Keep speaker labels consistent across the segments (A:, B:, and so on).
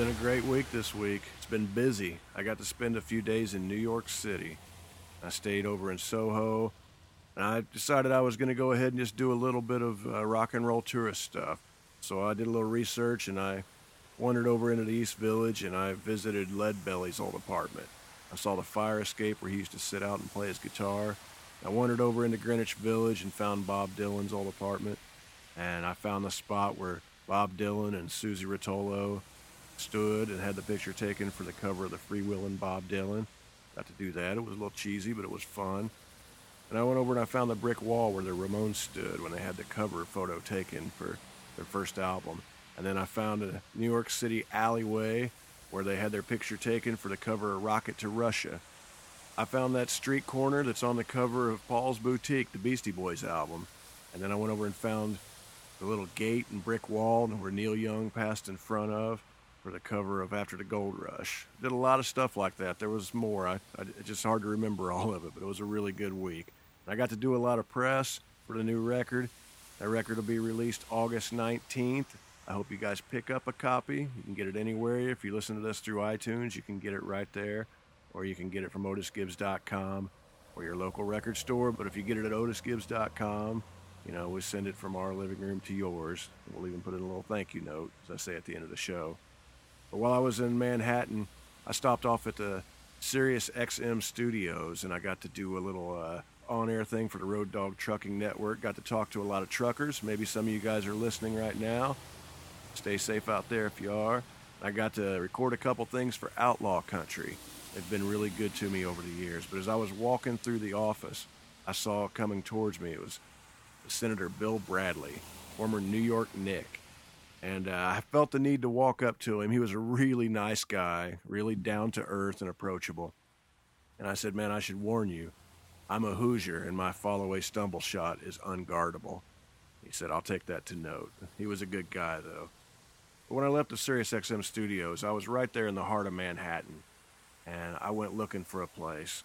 A: been a great week this week. It's been busy. I got to spend a few days in New York City. I stayed over in Soho, and I decided I was going to go ahead and just do a little bit of uh, rock and roll tourist stuff. So I did a little research and I wandered over into the East Village and I visited Lead Belly's old apartment. I saw the fire escape where he used to sit out and play his guitar. I wandered over into Greenwich Village and found Bob Dylan's old apartment. And I found the spot where Bob Dylan and Susie Rotolo stood and had the picture taken for the cover of the Freewheelin' Bob Dylan. Got to do that. It was a little cheesy, but it was fun. And I went over and I found the brick wall where the Ramones stood when they had the cover photo taken for their first album. And then I found a New York City alleyway where they had their picture taken for the cover of Rocket to Russia. I found that street corner that's on the cover of Paul's Boutique, the Beastie Boys album. And then I went over and found the little gate and brick wall where Neil Young passed in front of for the cover of After the Gold Rush. Did a lot of stuff like that. There was more. I, I, it's just hard to remember all of it, but it was a really good week. I got to do a lot of press for the new record. That record will be released August 19th. I hope you guys pick up a copy. You can get it anywhere. If you listen to this through iTunes, you can get it right there, or you can get it from otisgibbs.com or your local record store. But if you get it at otisgibbs.com, you know, we send it from our living room to yours. We'll even put in a little thank you note, as I say at the end of the show. But while I was in Manhattan, I stopped off at the Sirius XM studios and I got to do a little uh, on air thing for the Road Dog Trucking Network. Got to talk to a lot of truckers. Maybe some of you guys are listening right now. Stay safe out there if you are. I got to record a couple things for Outlaw Country. They've been really good to me over the years. But as I was walking through the office, I saw coming towards me, it was Senator Bill Bradley, former New York Knick. And uh, I felt the need to walk up to him. He was a really nice guy, really down to earth and approachable. And I said, Man, I should warn you, I'm a Hoosier and my fall away stumble shot is unguardable. He said, I'll take that to note. He was a good guy, though. But when I left the SiriusXM studios, I was right there in the heart of Manhattan. And I went looking for a place.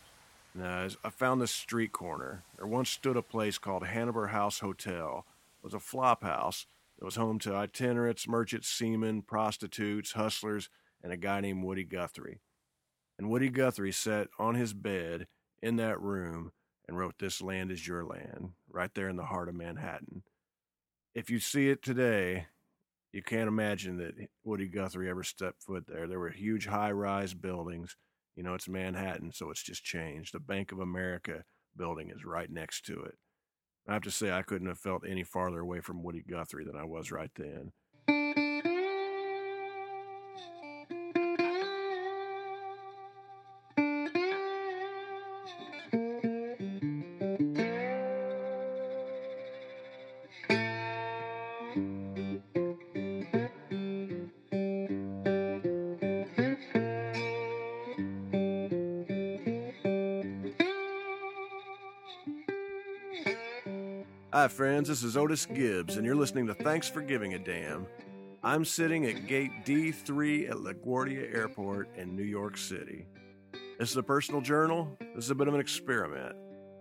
A: Uh, I found this street corner. There once stood a place called Hanover House Hotel. It was a flop house it was home to itinerants, merchant seamen, prostitutes, hustlers, and a guy named Woody Guthrie. And Woody Guthrie sat on his bed in that room and wrote This Land is Your Land, right there in the heart of Manhattan. If you see it today, you can't imagine that Woody Guthrie ever stepped foot there. There were huge high rise buildings. You know, it's Manhattan, so it's just changed. The Bank of America building is right next to it. I have to say, I couldn't have felt any farther away from Woody Guthrie than I was right then. Hi, friends. This is Otis Gibbs, and you're listening to Thanks for Giving a Damn. I'm sitting at gate D3 at LaGuardia Airport in New York City. This is a personal journal. This is a bit of an experiment.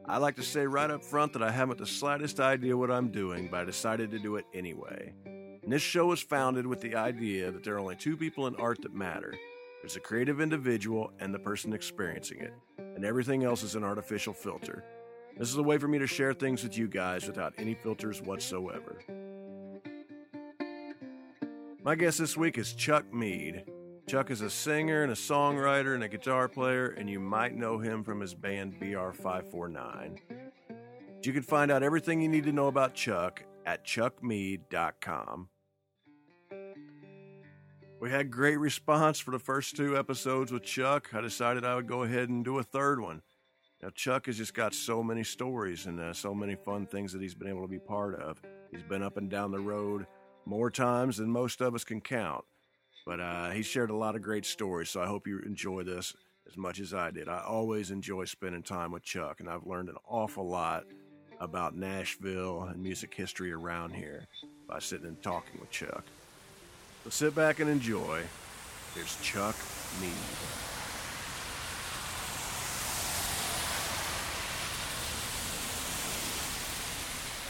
A: I like to say right up front that I haven't the slightest idea what I'm doing, but I decided to do it anyway. And this show was founded with the idea that there are only two people in art that matter there's a creative individual and the person experiencing it, and everything else is an artificial filter. This is a way for me to share things with you guys without any filters whatsoever. My guest this week is Chuck Mead. Chuck is a singer and a songwriter and a guitar player, and you might know him from his band BR549. You can find out everything you need to know about Chuck at chuckmead.com. We had great response for the first two episodes with Chuck. I decided I would go ahead and do a third one. Now, Chuck has just got so many stories and uh, so many fun things that he's been able to be part of. He's been up and down the road more times than most of us can count. But uh, he shared a lot of great stories, so I hope you enjoy this as much as I did. I always enjoy spending time with Chuck, and I've learned an awful lot about Nashville and music history around here by sitting and talking with Chuck. So sit back and enjoy. There's Chuck Mead.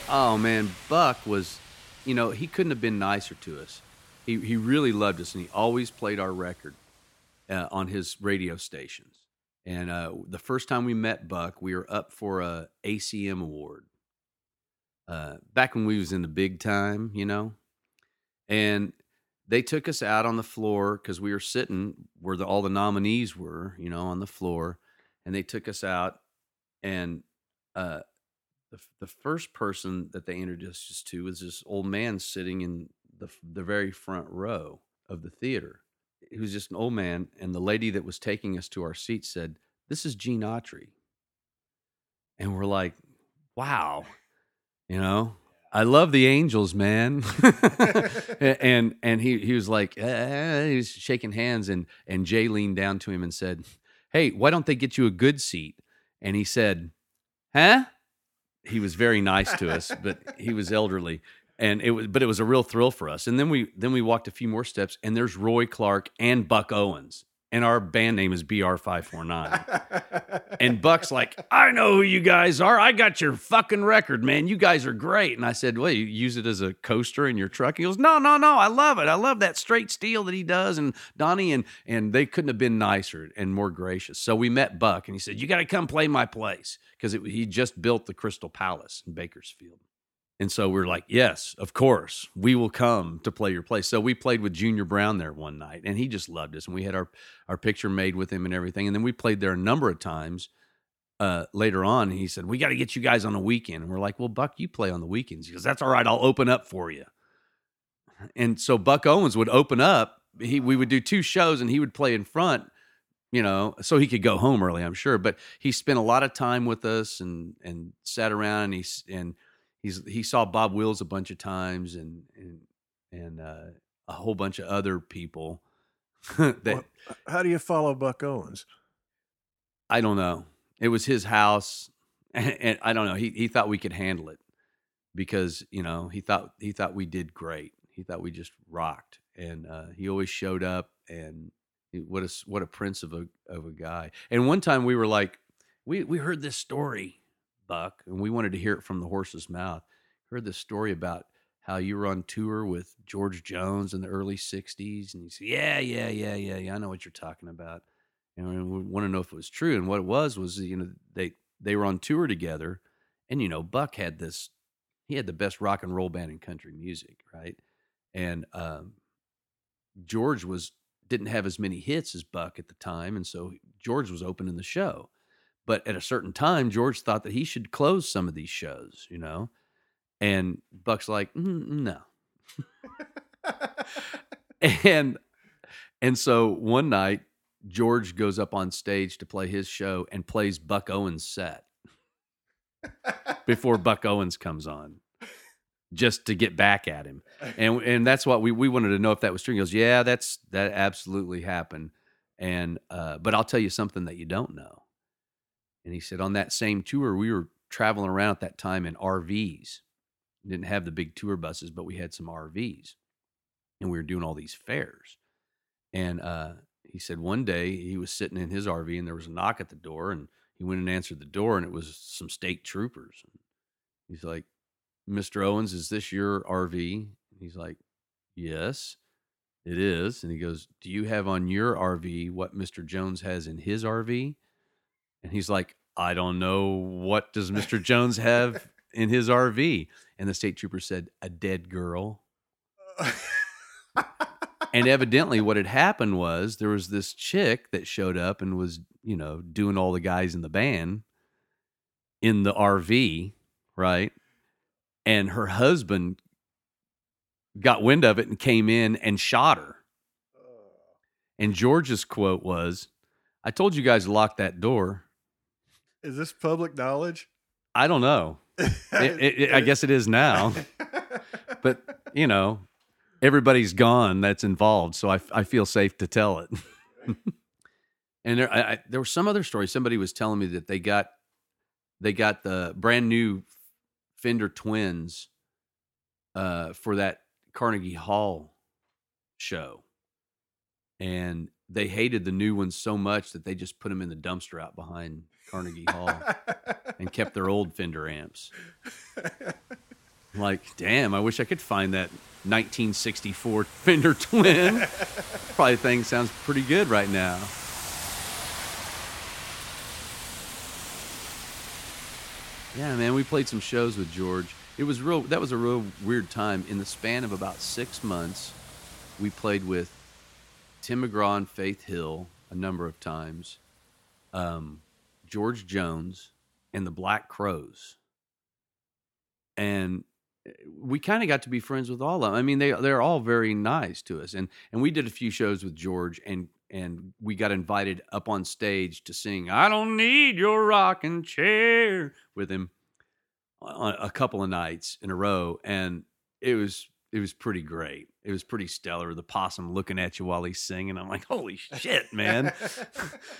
B: Oh man, Buck was, you know, he couldn't have been nicer to us. He he really loved us, and he always played our record uh, on his radio stations. And uh, the first time we met Buck, we were up for a ACM award. Uh, back when we was in the big time, you know, and they took us out on the floor because we were sitting where the, all the nominees were, you know, on the floor, and they took us out, and uh, the the first person that they introduced us to was this old man sitting in the the very front row of the theater. He was just an old man, and the lady that was taking us to our seats said, "This is Gene Autry," and we're like, "Wow," you know. I love the Angels, man. and and he he was like, eh, he was shaking hands, and and Jay leaned down to him and said, "Hey, why don't they get you a good seat?" And he said, "Huh?" He was very nice to us, but he was elderly, and it was but it was a real thrill for us. And then we then we walked a few more steps, and there's Roy Clark and Buck Owens, and our band name is BR549. and Buck's like, I know who you guys are. I got your fucking record, man. You guys are great. And I said, Well, you use it as a coaster in your truck? He goes, No, no, no. I love it. I love that straight steel that he does. And Donnie and and they couldn't have been nicer and more gracious. So we met Buck and he said, You got to come play my place because he just built the Crystal Palace in Bakersfield. And so we're like, yes, of course, we will come to play your place. So we played with Junior Brown there one night, and he just loved us. And we had our, our picture made with him and everything. And then we played there a number of times uh, later on. he said, We got to get you guys on the weekend. And we're like, Well, Buck, you play on the weekends. He goes, That's all right. I'll open up for you. And so Buck Owens would open up. He, we would do two shows, and he would play in front you know, so he could go home early, I'm sure. But he spent a lot of time with us and and sat around and he and he's he saw Bob Wills a bunch of times and and and uh, a whole bunch of other people. that well,
A: how do you follow Buck Owens?
B: I don't know. It was his house, and, and I don't know. He he thought we could handle it because you know he thought he thought we did great. He thought we just rocked, and uh, he always showed up. And what a what a prince of a of a guy. And one time we were like, we we heard this story Buck, and we wanted to hear it from the horse's mouth. Heard this story about how you were on tour with George Jones in the early '60s, and he said, "Yeah, yeah, yeah, yeah, yeah, I know what you're talking about." And we want to know if it was true. And what it was was, you know, they they were on tour together, and you know, Buck had this, he had the best rock and roll band in country music, right? And um, George was didn't have as many hits as Buck at the time, and so George was opening the show. But at a certain time, George thought that he should close some of these shows, you know? And Buck's like, mm, no. and and so one night, George goes up on stage to play his show and plays Buck Owens' set before Buck Owens comes on, just to get back at him. And and that's what we we wanted to know if that was true. He goes, yeah, that's that absolutely happened. And uh, but I'll tell you something that you don't know. And he said on that same tour, we were traveling around at that time in RVs. We didn't have the big tour buses, but we had some RVs. And we were doing all these fairs. And uh, he said one day he was sitting in his RV and there was a knock at the door. And he went and answered the door, and it was some state troopers. And he's like, Mr. Owens, is this your RV? He's like, Yes, it is. And he goes, Do you have on your RV what Mr. Jones has in his RV? And he's like, I don't know. What does Mr. Jones have in his RV? And the state trooper said, A dead girl. and evidently, what had happened was there was this chick that showed up and was, you know, doing all the guys in the band in the RV, right? And her husband got wind of it and came in and shot her. And George's quote was, I told you guys to lock that door.
A: Is this public knowledge?
B: I don't know. it, it, it, I guess it is now. but, you know, everybody's gone that's involved. So I, I feel safe to tell it. and there, I, there was some other story. Somebody was telling me that they got they got the brand new Fender Twins uh, for that Carnegie Hall show, and they hated the new ones so much that they just put them in the dumpster out behind Carnegie Hall and kept their old Fender amps. like, damn, I wish I could find that 1964 Fender Twin. Probably thing sounds pretty good right now. Yeah, man, we played some shows with George. It was real. That was a real weird time. In the span of about six months, we played with Tim McGraw and Faith Hill a number of times, um, George Jones, and the Black Crowes. and eh, we kind of got to be friends with all of them. I mean, they they're all very nice to us, and and we did a few shows with George, and and we got invited up on stage to sing "I Don't Need Your Rocking Chair" with him on a couple of nights in a row, and it was it was pretty great. It was pretty stellar. The possum looking at you while he's singing. I'm like, holy shit, man.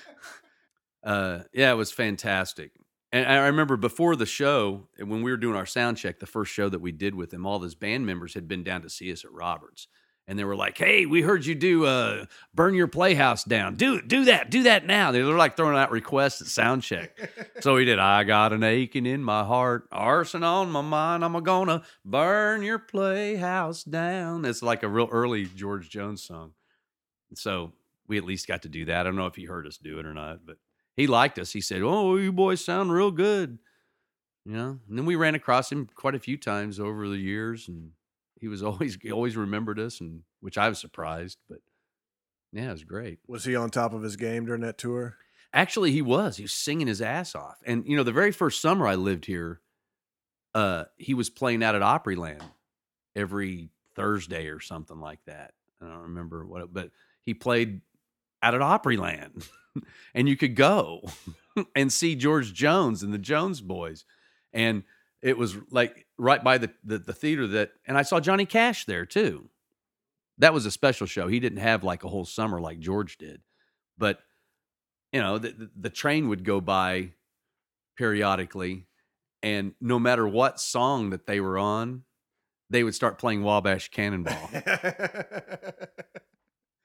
B: uh, yeah, it was fantastic. And I remember before the show, when we were doing our sound check, the first show that we did with him, all his band members had been down to see us at Roberts and they were like, "Hey, we heard you do uh, burn your playhouse down. Do do that. Do that now." They were like throwing out requests at sound check. so he did. I got an aching in my heart, arson on my mind. I'm gonna burn your playhouse down. It's like a real early George Jones song. So we at least got to do that. I don't know if he heard us do it or not, but he liked us. He said, "Oh, you boys sound real good." You know, and then we ran across him quite a few times over the years, and he was always he always remembered us, and which I was surprised. But yeah, it was great.
A: Was he on top of his game during that tour?
B: Actually, he was. He was singing his ass off. And you know, the very first summer I lived here, uh, he was playing out at Opryland every Thursday or something like that. I don't remember what, it, but he played out at Opryland, and you could go and see George Jones and the Jones Boys, and it was like right by the, the, the theater that, and I saw Johnny Cash there too. That was a special show. He didn't have like a whole summer like George did, but you know the, the, the train would go by periodically, and no matter what song that they were on, they would start playing Wabash Cannonball.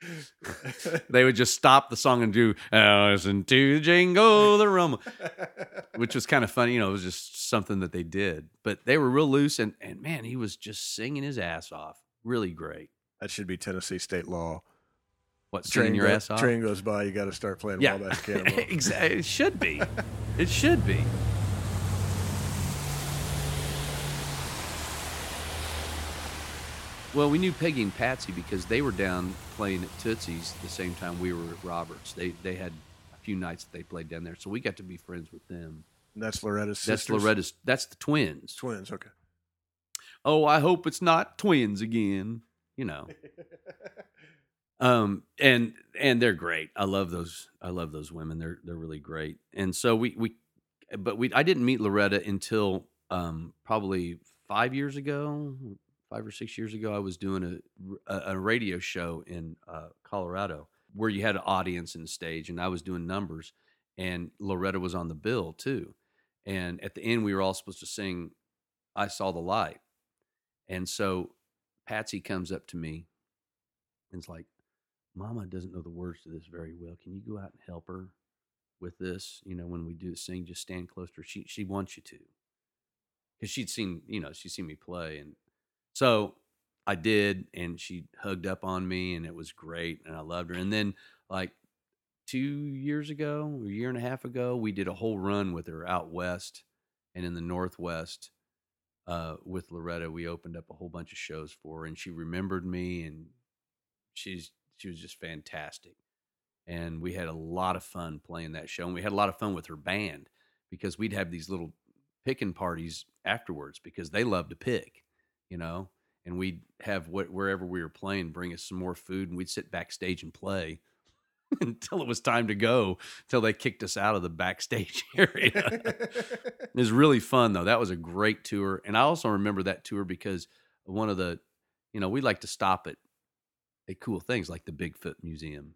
B: they would just stop the song and do listen to the jingle the rum which was kind of funny you know it was just something that they did. But they were real loose and and man he was just singing his ass off. Really great.
A: That should be tennessee state law.
B: What singing your
A: go,
B: ass off?
A: train goes by you got to start playing yeah. wabash cannonball
B: exactly it should be. It should be Well, we knew Peggy and Patsy because they were down playing at Tootsie's the same time we were at Roberts. They they had a few nights that they played down there, so we got to be friends with them.
A: And that's Loretta's
B: That's
A: sisters?
B: Loretta's. That's the twins.
A: Twins. Okay.
B: Oh, I hope it's not twins again. You know. um, and and they're great. I love those. I love those women. They're they're really great. And so we we, but we I didn't meet Loretta until um probably five years ago, five or six years ago, I was doing a a, a radio show in uh, Colorado where you had an audience in the stage, and I was doing numbers, and Loretta was on the bill too. And at the end, we were all supposed to sing "I Saw the Light," and so Patsy comes up to me and's like, "Mama doesn't know the words to this very well. Can you go out and help her with this? You know, when we do the sing, just stand close to her. She she wants you to." because she'd seen you know she'd seen me play and so I did, and she hugged up on me, and it was great, and I loved her. And then, like two years ago, a year and a half ago, we did a whole run with her out west and in the northwest. Uh, with Loretta, we opened up a whole bunch of shows for her, and she remembered me, and she's she was just fantastic. And we had a lot of fun playing that show, and we had a lot of fun with her band because we'd have these little picking parties afterwards because they love to pick you know, and we'd have what wherever we were playing bring us some more food, and we'd sit backstage and play until it was time to go. Until they kicked us out of the backstage area. it was really fun though. That was a great tour, and I also remember that tour because one of the, you know, we like to stop at, at cool things like the Bigfoot Museum.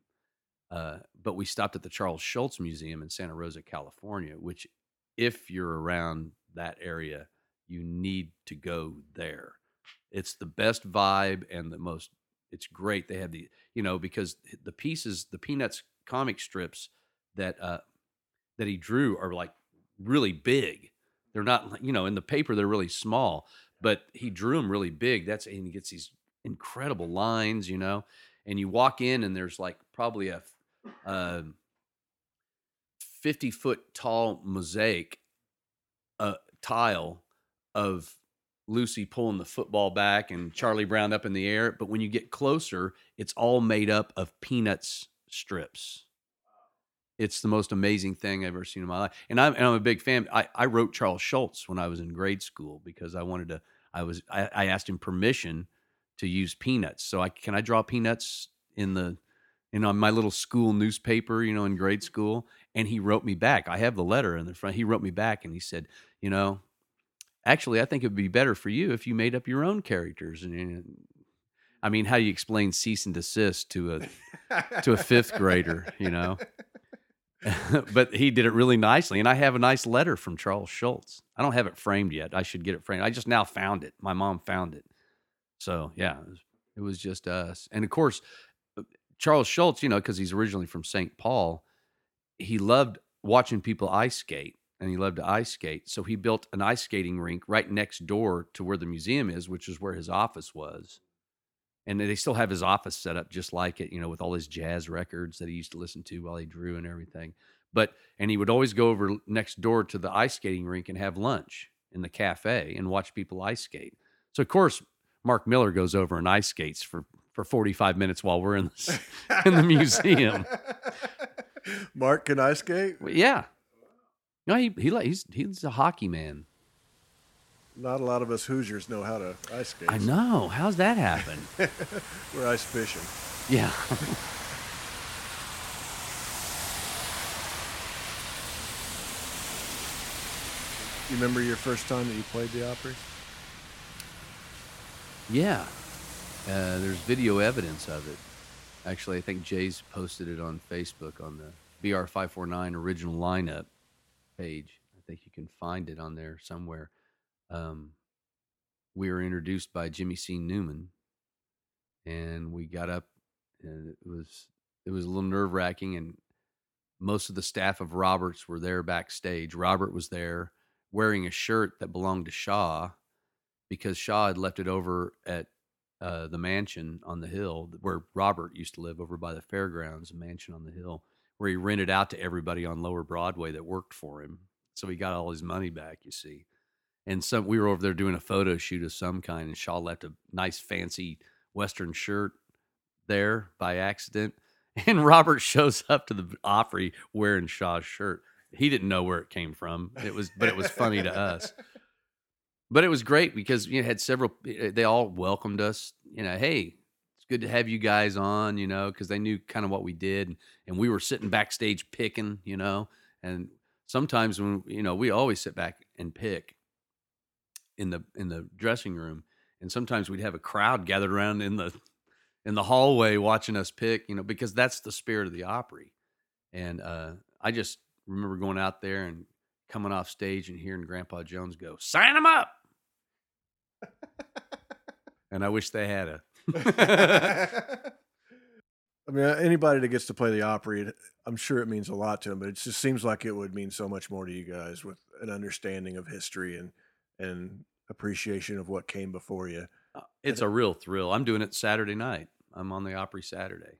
B: Uh, but we stopped at the Charles Schulz Museum in Santa Rosa, California, which, if you're around that area, you need to go there. It's the best vibe and the most. It's great. They have the you know because the pieces, the Peanuts comic strips that uh that he drew are like really big. They're not you know in the paper they're really small, but he drew them really big. That's and he gets these incredible lines, you know. And you walk in and there's like probably a, a 50 foot tall mosaic uh, tile of Lucy pulling the football back and Charlie Brown up in the air. But when you get closer, it's all made up of peanuts strips. It's the most amazing thing I've ever seen in my life. And I'm, and I'm a big fan. I, I wrote Charles Schulz when I was in grade school because I wanted to, I was, I, I asked him permission to use peanuts. So I, can I draw peanuts in the, you know, my little school newspaper, you know, in grade school. And he wrote me back. I have the letter in the front. He wrote me back and he said, you know, actually, I think it would be better for you if you made up your own characters. And I mean, how you explain cease and desist to a to a fifth grader? You know. but he did it really nicely, and I have a nice letter from Charles Schulz. I don't have it framed yet. I should get it framed. I just now found it. My mom found it. So yeah, it was, it was just us. And of course, uh, Charles Schulz, you know, because he's originally from St. Paul, he loved watching people ice skate and he loved to ice skate. So he built an ice skating rink right next door to where the museum is, which is where his office was. And they still have his office set up just like it, you know, with all his jazz records that he used to listen to while he drew and everything. But, and he would always go over next door to the ice skating rink and have lunch in the cafe and watch people ice skate. So, of course, Mark Miller goes over and ice skates for, for 45 minutes while we're in the, in the museum.
A: Mark can ice skate?
B: Yeah. No, he he he's he's a hockey man.
A: Not a lot of us Hoosiers know how to ice skate.
B: I know. How's that happen?
A: We're ice fishing.
B: Yeah.
A: you remember your first time that you played the Opry?
B: Yeah. Uh, there's video evidence of it. Actually, I think Jay's posted it on Facebook on the BR549 original lineup page. I think you can find it on there somewhere. Um, we were introduced by Jimmy C. Newman, and we got up, and it was it was a little nerve wracking, and most of the staff of Roberts were there backstage. Robert was there wearing a shirt that belonged to Shaw because Shaw had left it over at uh, the mansion on the hill where Robert used to live over by the fairgrounds, mansion on the hill where he rented out to everybody on Lower Broadway that worked for him. So he got all his money back, you see. And some we were over there doing a photo shoot of some kind, and Shaw left a nice fancy Western shirt there by accident. And Robert shows up to the Opry wearing Shaw's shirt. He didn't know where it came from. It was, but it was funny to us. But it was great because you know, had several. Eh, they all welcomed us. You know, hey, it's good to have you guys on, you know, because they knew kind of what we did, and we were sitting backstage picking, you know, and sometimes when you know we always sit back and pick in the in the dressing room, and sometimes we'd have a crowd gathered around in the in the hallway watching us pick, you know, because that's the spirit of the Opry, and uh, I just remember going out there and coming off stage and hearing Grandpa Jones go, "Sign them up." and I wish they had a
A: I mean, anybody that gets to play the Opry, I'm sure it means a lot to them, but it just seems like it would mean so much more to you guys with an understanding of history and and appreciation of what came before you.
B: Uh, it's a real thrill. I'm doing it Saturday night. I'm on the Opry Saturday,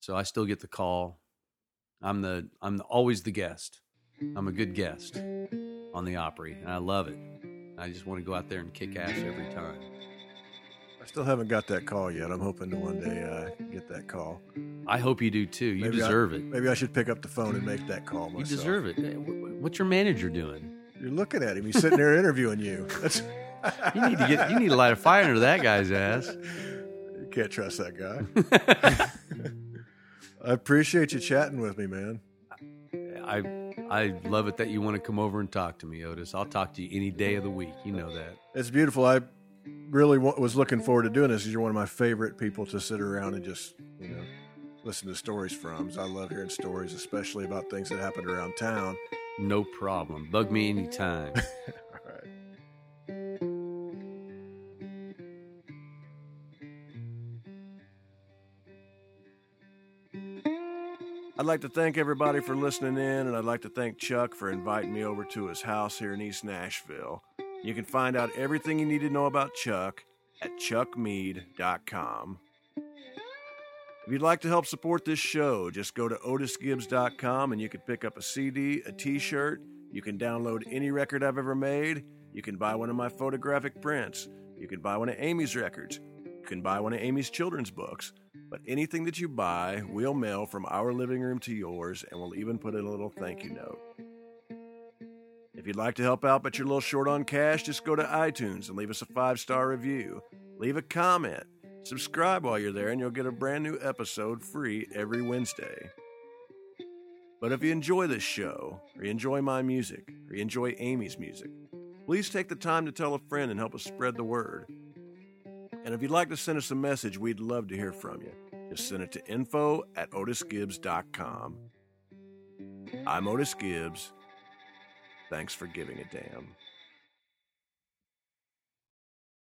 B: so I still get the call. I'm the I'm always the guest. I'm a good guest on the Opry, and I love it. I just want to go out there and kick ass every time.
A: Still haven't got that call yet. I'm hoping to one day uh, get that call.
B: I hope you do too. You maybe deserve
A: I,
B: it.
A: Maybe I should pick up the phone and make that call myself.
B: You deserve it. What's your manager doing?
A: You're looking at him. He's sitting there interviewing you. That's
B: you need to get. You need to light a fire under that guy's ass.
A: You can't trust that guy. I appreciate you chatting with me, man.
B: I I love it that you want to come over and talk to me, Otis. I'll talk to you any day of the week. You know that.
A: It's beautiful. I really was looking forward to doing this. You're one of my favorite people to sit around and just, you know, listen to stories from. I love hearing stories, especially about things that happened around town.
B: No problem. Bug me anytime.
A: All right. I'd like to thank everybody for listening in, and I'd like to thank Chuck for inviting me over to his house here in East Nashville. You can find out everything you need to know about Chuck at chuckmead.com. If you'd like to help support this show, just go to otisgibbs.com and you can pick up a CD, a t shirt. You can download any record I've ever made. You can buy one of my photographic prints. You can buy one of Amy's records. You can buy one of Amy's children's books. But anything that you buy, we'll mail from our living room to yours, and we'll even put in a little thank you note. If you'd like to help out but you're a little short on cash, just go to iTunes and leave us a five star review. Leave a comment. Subscribe while you're there, and you'll get a brand new episode free every Wednesday. But if you enjoy this show, or you enjoy my music, or you enjoy Amy's music, please take the time to tell a friend and help us spread the word. And if you'd like to send us a message, we'd love to hear from you. Just send it to info at otisgibbs.com. I'm Otis Gibbs. Thanks for giving a damn.